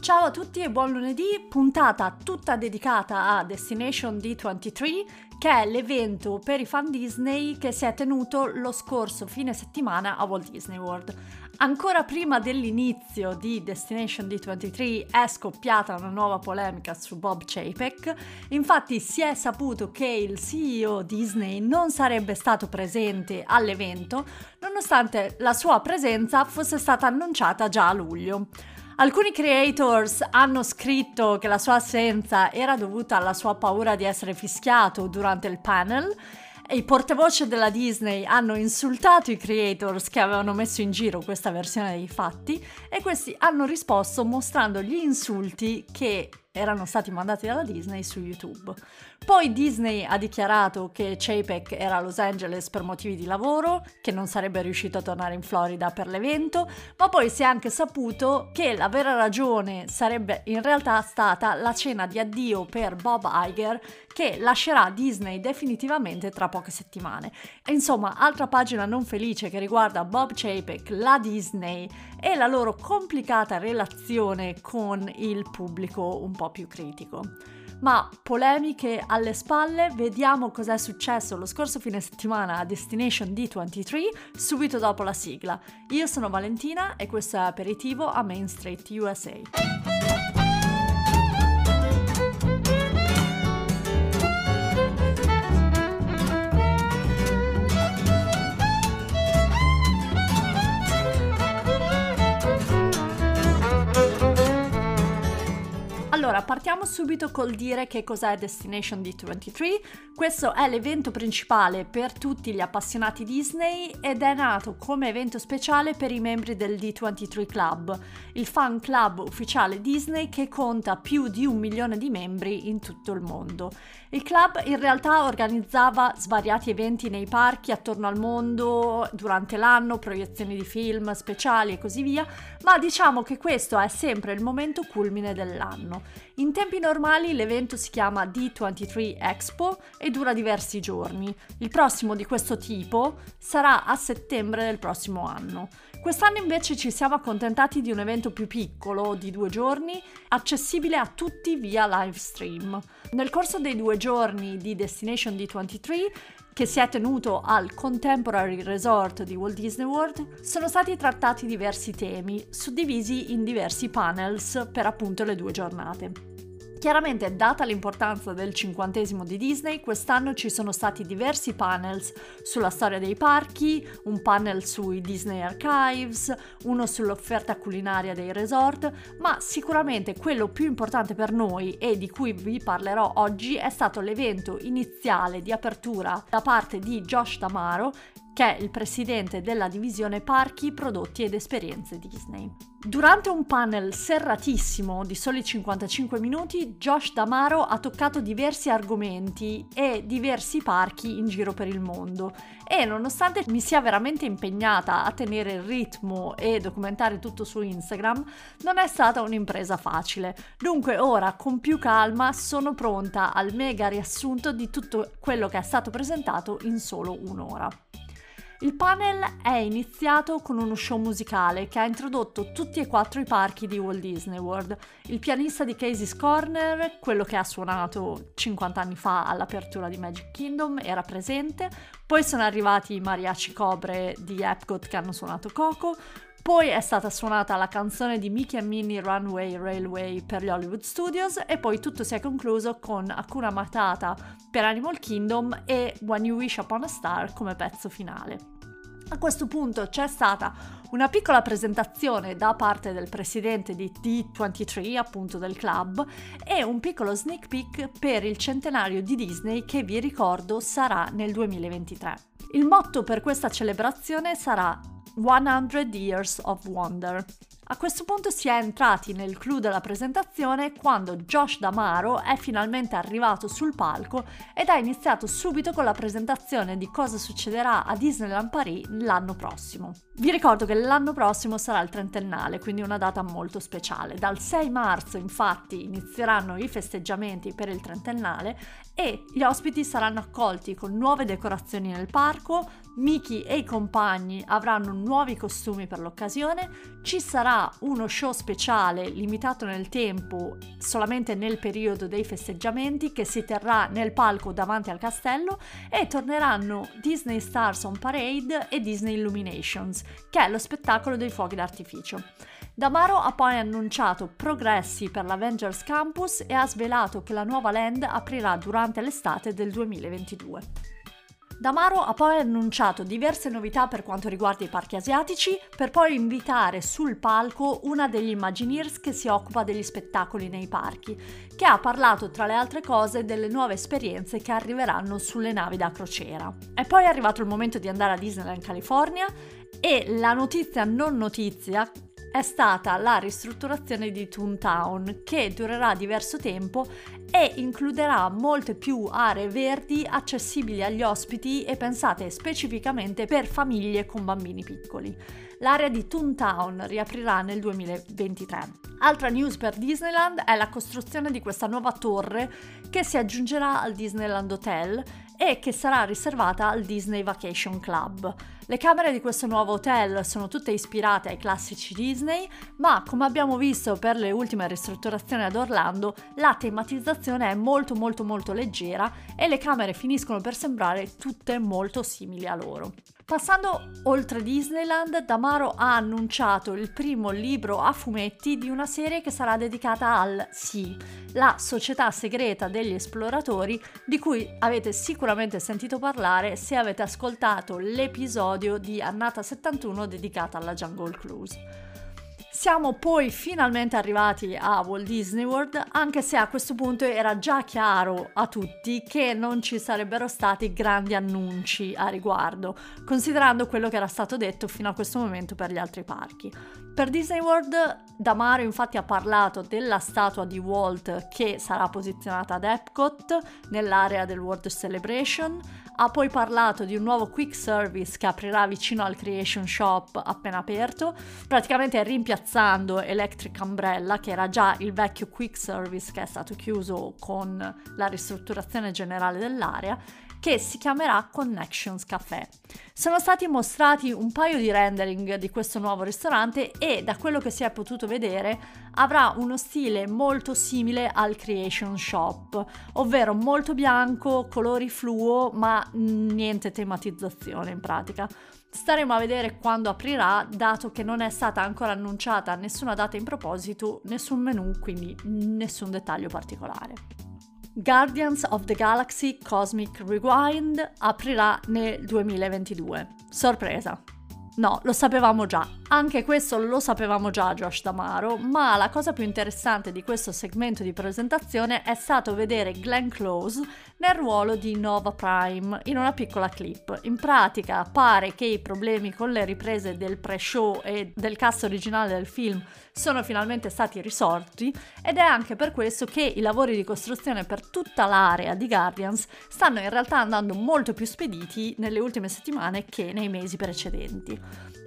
Ciao a tutti e buon lunedì, puntata tutta dedicata a Destination D23, che è l'evento per i fan Disney che si è tenuto lo scorso fine settimana a Walt Disney World. Ancora prima dell'inizio di Destination D23 è scoppiata una nuova polemica su Bob Chapek, infatti si è saputo che il CEO Disney non sarebbe stato presente all'evento, nonostante la sua presenza fosse stata annunciata già a luglio. Alcuni creators hanno scritto che la sua assenza era dovuta alla sua paura di essere fischiato durante il panel. I portavoce della Disney hanno insultato i creators che avevano messo in giro questa versione dei fatti e questi hanno risposto mostrando gli insulti che erano stati mandati dalla Disney su YouTube. Poi Disney ha dichiarato che Chapek era a Los Angeles per motivi di lavoro, che non sarebbe riuscito a tornare in Florida per l'evento, ma poi si è anche saputo che la vera ragione sarebbe in realtà stata la cena di addio per Bob Iger che lascerà Disney definitivamente tra poche settimane. E insomma, altra pagina non felice che riguarda Bob Chapek, la Disney e la loro complicata relazione con il pubblico un po' più critico. Ma polemiche alle spalle, vediamo cos'è successo lo scorso fine settimana a Destination D23 subito dopo la sigla. Io sono Valentina e questo è Aperitivo a Main Street USA. Partiamo subito col dire che cos'è Destination D23. Questo è l'evento principale per tutti gli appassionati Disney ed è nato come evento speciale per i membri del D23 Club, il fan club ufficiale Disney che conta più di un milione di membri in tutto il mondo. Il club in realtà organizzava svariati eventi nei parchi attorno al mondo durante l'anno, proiezioni di film, speciali e così via, ma diciamo che questo è sempre il momento culmine dell'anno. In tempi normali l'evento si chiama D23 Expo e dura diversi giorni. Il prossimo di questo tipo sarà a settembre del prossimo anno. Quest'anno invece ci siamo accontentati di un evento più piccolo, di due giorni, accessibile a tutti via live stream. Nel corso dei due giorni di Destination D23 che si è tenuto al Contemporary Resort di Walt Disney World, sono stati trattati diversi temi, suddivisi in diversi panels per appunto le due giornate. Chiaramente, data l'importanza del cinquantesimo di Disney, quest'anno ci sono stati diversi panels sulla storia dei parchi, un panel sui Disney Archives, uno sull'offerta culinaria dei resort, ma sicuramente quello più importante per noi e di cui vi parlerò oggi è stato l'evento iniziale di apertura da parte di Josh Tamaro che è il presidente della divisione parchi, prodotti ed esperienze Disney. Durante un panel serratissimo di soli 55 minuti, Josh Damaro ha toccato diversi argomenti e diversi parchi in giro per il mondo e nonostante mi sia veramente impegnata a tenere il ritmo e documentare tutto su Instagram, non è stata un'impresa facile. Dunque ora con più calma sono pronta al mega riassunto di tutto quello che è stato presentato in solo un'ora. Il panel è iniziato con uno show musicale che ha introdotto tutti e quattro i parchi di Walt Disney World. Il pianista di Casey's Corner, quello che ha suonato 50 anni fa all'apertura di Magic Kingdom, era presente. Poi sono arrivati i mariachi cobre di Epcot che hanno suonato Coco. Poi è stata suonata la canzone di Mickey e Minnie Runway Railway per gli Hollywood Studios e poi tutto si è concluso con Hakuna Matata per Animal Kingdom e When You Wish Upon a Star come pezzo finale. A questo punto c'è stata una piccola presentazione da parte del presidente di D23, appunto del club, e un piccolo sneak peek per il centenario di Disney che vi ricordo sarà nel 2023. Il motto per questa celebrazione sarà 100 Years of Wonder. A questo punto si è entrati nel clou della presentazione quando Josh Damaro è finalmente arrivato sul palco ed ha iniziato subito con la presentazione di cosa succederà a Disneyland Paris l'anno prossimo. Vi ricordo che l'anno prossimo sarà il trentennale, quindi una data molto speciale. Dal 6 marzo infatti inizieranno i festeggiamenti per il trentennale e gli ospiti saranno accolti con nuove decorazioni nel parco, Mickey e i compagni avranno nuovi costumi per l'occasione, ci sarà uno show speciale limitato nel tempo solamente nel periodo dei festeggiamenti che si terrà nel palco davanti al castello e torneranno Disney Stars on Parade e Disney Illuminations, che è lo spettacolo dei fuochi d'artificio. Damaro ha poi annunciato progressi per l'Avengers Campus e ha svelato che la nuova land aprirà durante l'estate del 2022. Damaro ha poi annunciato diverse novità per quanto riguarda i parchi asiatici, per poi invitare sul palco una degli Imagineers che si occupa degli spettacoli nei parchi, che ha parlato tra le altre cose delle nuove esperienze che arriveranno sulle navi da crociera. È poi arrivato il momento di andare a Disneyland California e la notizia non notizia è stata la ristrutturazione di Toontown che durerà diverso tempo e includerà molte più aree verdi accessibili agli ospiti e pensate specificamente per famiglie con bambini piccoli. L'area di Toontown riaprirà nel 2023. Altra news per Disneyland è la costruzione di questa nuova torre che si aggiungerà al Disneyland Hotel e che sarà riservata al Disney Vacation Club. Le camere di questo nuovo hotel sono tutte ispirate ai classici Disney, ma come abbiamo visto per le ultime ristrutturazioni ad Orlando, la tematizzazione è molto molto molto leggera e le camere finiscono per sembrare tutte molto simili a loro. Passando oltre Disneyland, Damaro ha annunciato il primo libro a fumetti di una serie che sarà dedicata al Sea, la società segreta degli esploratori di cui avete sicuramente sentito parlare se avete ascoltato l'episodio di Annata 71 dedicata alla Jungle Cruise. Siamo poi finalmente arrivati a Walt Disney World, anche se a questo punto era già chiaro a tutti che non ci sarebbero stati grandi annunci a riguardo, considerando quello che era stato detto fino a questo momento per gli altri parchi. Per Disney World, Damaro infatti ha parlato della statua di Walt che sarà posizionata ad Epcot, nell'area del World Celebration, ha poi parlato di un nuovo quick service che aprirà vicino al Creation Shop appena aperto, praticamente rimpiazzando Electric Umbrella, che era già il vecchio quick service che è stato chiuso con la ristrutturazione generale dell'area che si chiamerà Connections Café. Sono stati mostrati un paio di rendering di questo nuovo ristorante e da quello che si è potuto vedere avrà uno stile molto simile al Creation Shop, ovvero molto bianco, colori fluo, ma niente tematizzazione in pratica. Staremo a vedere quando aprirà, dato che non è stata ancora annunciata nessuna data in proposito, nessun menu, quindi nessun dettaglio particolare. Guardians of the Galaxy Cosmic Rewind aprirà nel 2022. Sorpresa! No, lo sapevamo già. Anche questo lo sapevamo già Josh Damaro, ma la cosa più interessante di questo segmento di presentazione è stato vedere Glenn Close nel ruolo di Nova Prime in una piccola clip. In pratica pare che i problemi con le riprese del pre-show e del cast originale del film sono finalmente stati risolti ed è anche per questo che i lavori di costruzione per tutta l'area di Guardians stanno in realtà andando molto più spediti nelle ultime settimane che nei mesi precedenti.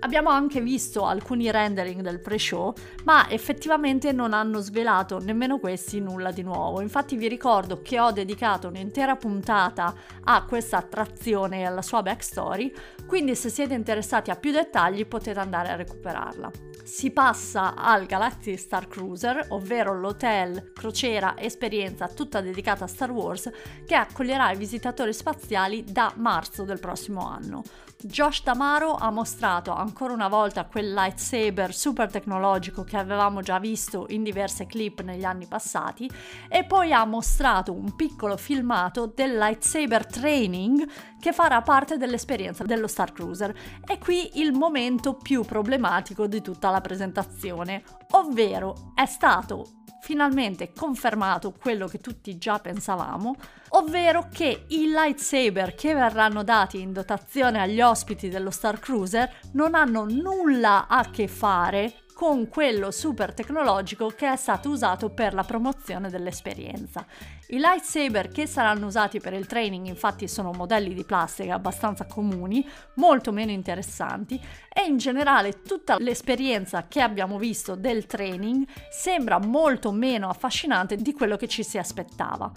Abbiamo anche visto alcuni rendering del pre-show, ma effettivamente non hanno svelato nemmeno questi nulla di nuovo. Infatti vi ricordo che ho dedicato un'intera puntata a questa attrazione e alla sua backstory, quindi se siete interessati a più dettagli potete andare a recuperarla. Si passa al Galaxy Star Cruiser, ovvero l'hotel crociera esperienza tutta dedicata a Star Wars che accoglierà i visitatori spaziali da marzo del prossimo anno. Josh Damaro ha mostrato ancora una volta quel lightsaber super tecnologico che avevamo già visto in diverse clip negli anni passati e poi ha mostrato un piccolo filmato del lightsaber training che farà parte dell'esperienza dello Star Cruiser. E qui il momento più problematico di tutta la presentazione, ovvero è stato finalmente confermato quello che tutti già pensavamo, ovvero che i lightsaber che verranno dati in dotazione agli ospiti dello Star Cruiser non hanno nulla a che fare con quello super tecnologico che è stato usato per la promozione dell'esperienza. I lightsaber che saranno usati per il training infatti sono modelli di plastica abbastanza comuni, molto meno interessanti e in generale tutta l'esperienza che abbiamo visto del training sembra molto meno affascinante di quello che ci si aspettava.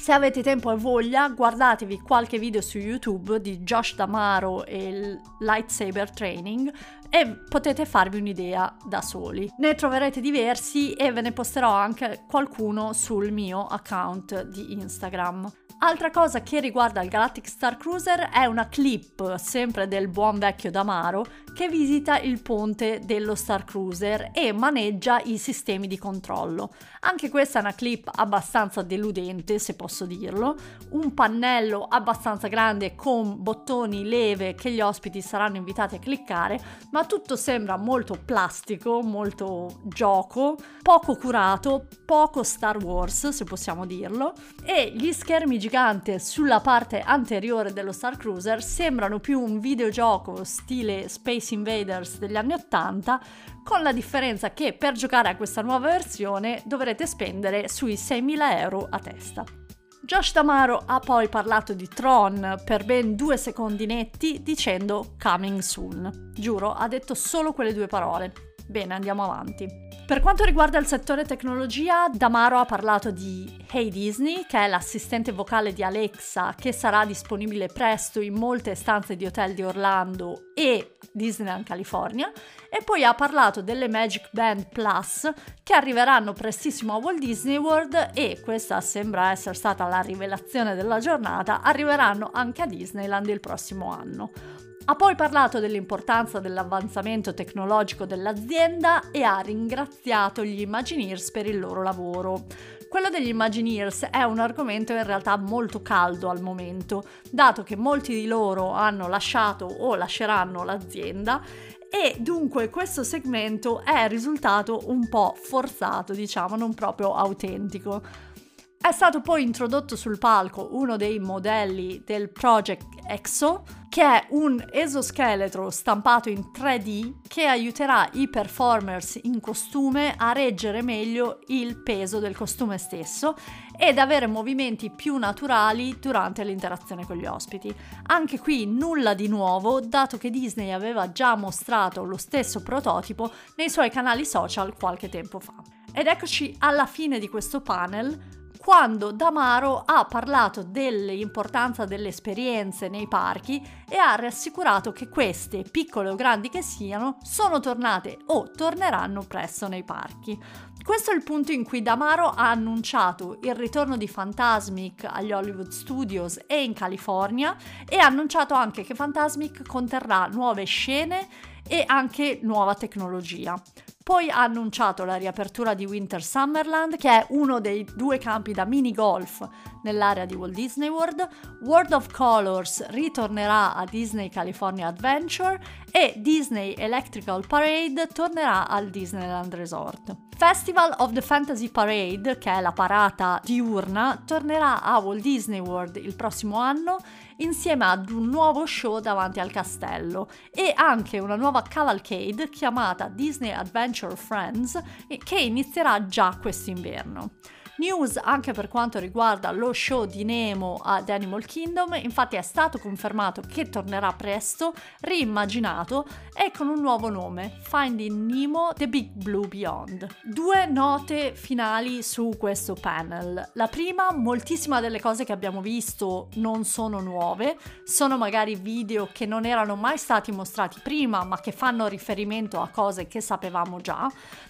Se avete tempo e voglia, guardatevi qualche video su YouTube di Josh Damaro e il lightsaber training e potete farvi un'idea da soli. Ne troverete diversi e ve ne posterò anche qualcuno sul mio account di Instagram. Altra cosa che riguarda il Galactic Star Cruiser è una clip, sempre del buon vecchio Damaro, che visita il ponte dello Star Cruiser e maneggia i sistemi di controllo. Anche questa è una clip abbastanza deludente, se posso dirlo, un pannello abbastanza grande con bottoni, leve che gli ospiti saranno invitati a cliccare, ma tutto sembra molto plastico, molto gioco, poco curato, poco Star Wars, se possiamo dirlo, e gli schermi giganti sulla parte anteriore dello Star Cruiser sembrano più un videogioco stile Space Invaders degli anni 80 con la differenza che per giocare a questa nuova versione dovrete spendere sui 6.000 euro a testa. Josh Damaro ha poi parlato di Tron per ben due secondi netti dicendo coming soon. Giuro, ha detto solo quelle due parole. Bene, andiamo avanti. Per quanto riguarda il settore tecnologia, Damaro ha parlato di Hey Disney, che è l'assistente vocale di Alexa che sarà disponibile presto in molte stanze di hotel di Orlando e Disneyland California, e poi ha parlato delle Magic Band Plus che arriveranno prestissimo a Walt Disney World e questa sembra essere stata la rivelazione della giornata, arriveranno anche a Disneyland il prossimo anno. Ha poi parlato dell'importanza dell'avanzamento tecnologico dell'azienda e ha ringraziato gli Imagineers per il loro lavoro. Quello degli Imagineers è un argomento in realtà molto caldo al momento, dato che molti di loro hanno lasciato o lasceranno l'azienda e dunque questo segmento è risultato un po' forzato, diciamo, non proprio autentico. È stato poi introdotto sul palco uno dei modelli del Project Exo, che è un esoscheletro stampato in 3D che aiuterà i performers in costume a reggere meglio il peso del costume stesso ed avere movimenti più naturali durante l'interazione con gli ospiti. Anche qui nulla di nuovo, dato che Disney aveva già mostrato lo stesso prototipo nei suoi canali social qualche tempo fa. Ed eccoci alla fine di questo panel quando Damaro ha parlato dell'importanza delle esperienze nei parchi e ha rassicurato che queste, piccole o grandi che siano, sono tornate o torneranno presto nei parchi. Questo è il punto in cui Damaro ha annunciato il ritorno di Fantasmic agli Hollywood Studios e in California e ha annunciato anche che Fantasmic conterrà nuove scene e anche nuova tecnologia. Poi ha annunciato la riapertura di Winter Summerland, che è uno dei due campi da mini golf nell'area di Walt Disney World. World of Colors ritornerà a Disney California Adventure e Disney Electrical Parade tornerà al Disneyland Resort. Festival of the Fantasy Parade, che è la parata diurna, tornerà a Walt Disney World il prossimo anno insieme ad un nuovo show davanti al castello e anche una nuova cavalcade chiamata Disney Adventure Friends che inizierà già quest'inverno. News anche per quanto riguarda lo show di Nemo ad Animal Kingdom, infatti è stato confermato che tornerà presto, reimmaginato e con un nuovo nome, Finding Nemo The Big Blue Beyond. Due note finali su questo panel. La prima, moltissime delle cose che abbiamo visto non sono nuove, sono magari video che non erano mai stati mostrati prima, ma che fanno riferimento a cose che sapevamo già.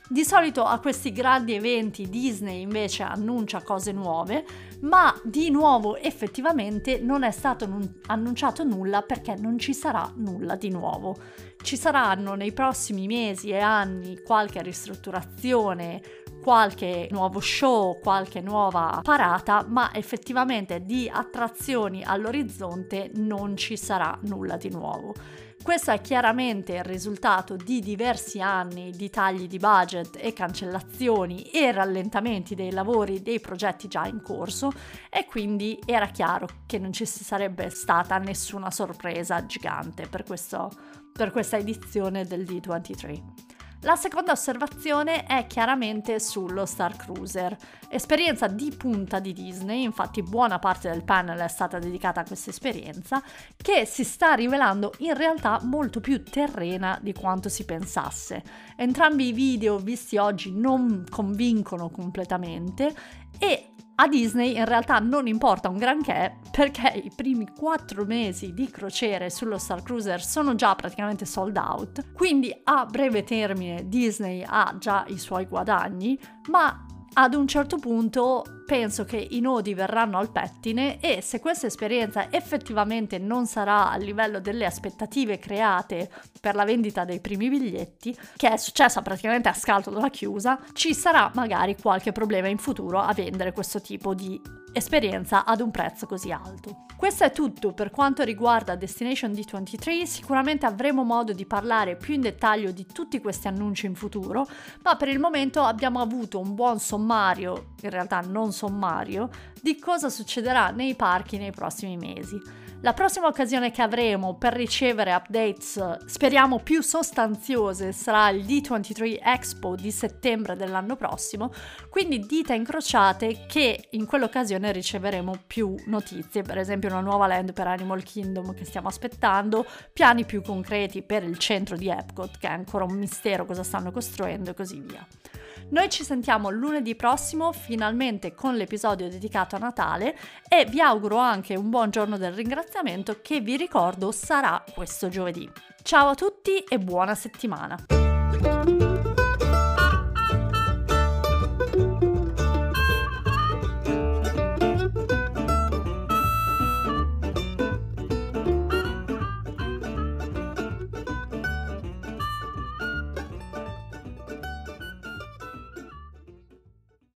Di solito a questi grandi eventi Disney invece annuncia cose nuove, ma di nuovo effettivamente non è stato nun- annunciato nulla perché non ci sarà nulla di nuovo. Ci saranno nei prossimi mesi e anni qualche ristrutturazione, qualche nuovo show, qualche nuova parata, ma effettivamente di attrazioni all'orizzonte non ci sarà nulla di nuovo. Questo è chiaramente il risultato di diversi anni di tagli di budget e cancellazioni e rallentamenti dei lavori dei progetti già in corso e quindi era chiaro che non ci sarebbe stata nessuna sorpresa gigante per, questo, per questa edizione del D23. La seconda osservazione è chiaramente sullo Star Cruiser, esperienza di punta di Disney, infatti buona parte del panel è stata dedicata a questa esperienza, che si sta rivelando in realtà molto più terrena di quanto si pensasse. Entrambi i video visti oggi non convincono completamente e A Disney in realtà non importa un granché perché i primi quattro mesi di crociere sullo Star Cruiser sono già praticamente sold out, quindi a breve termine Disney ha già i suoi guadagni, ma ad un certo punto penso che i nodi verranno al pettine e se questa esperienza effettivamente non sarà a livello delle aspettative create per la vendita dei primi biglietti, che è successa praticamente a scalto dalla chiusa, ci sarà magari qualche problema in futuro a vendere questo tipo di esperienza ad un prezzo così alto. Questo è tutto per quanto riguarda Destination D23, sicuramente avremo modo di parlare più in dettaglio di tutti questi annunci in futuro, ma per il momento abbiamo avuto un buon sommario, in realtà non sommario, di cosa succederà nei parchi nei prossimi mesi. La prossima occasione che avremo per ricevere updates, speriamo più sostanziose, sarà il D23 Expo di settembre dell'anno prossimo, quindi dita incrociate che in quell'occasione riceveremo più notizie, per esempio una nuova land per Animal Kingdom che stiamo aspettando, piani più concreti per il centro di Epcot che è ancora un mistero cosa stanno costruendo e così via. Noi ci sentiamo lunedì prossimo, finalmente con l'episodio dedicato a Natale e vi auguro anche un buon giorno del ringraziamento che vi ricordo sarà questo giovedì. Ciao a tutti e buona settimana!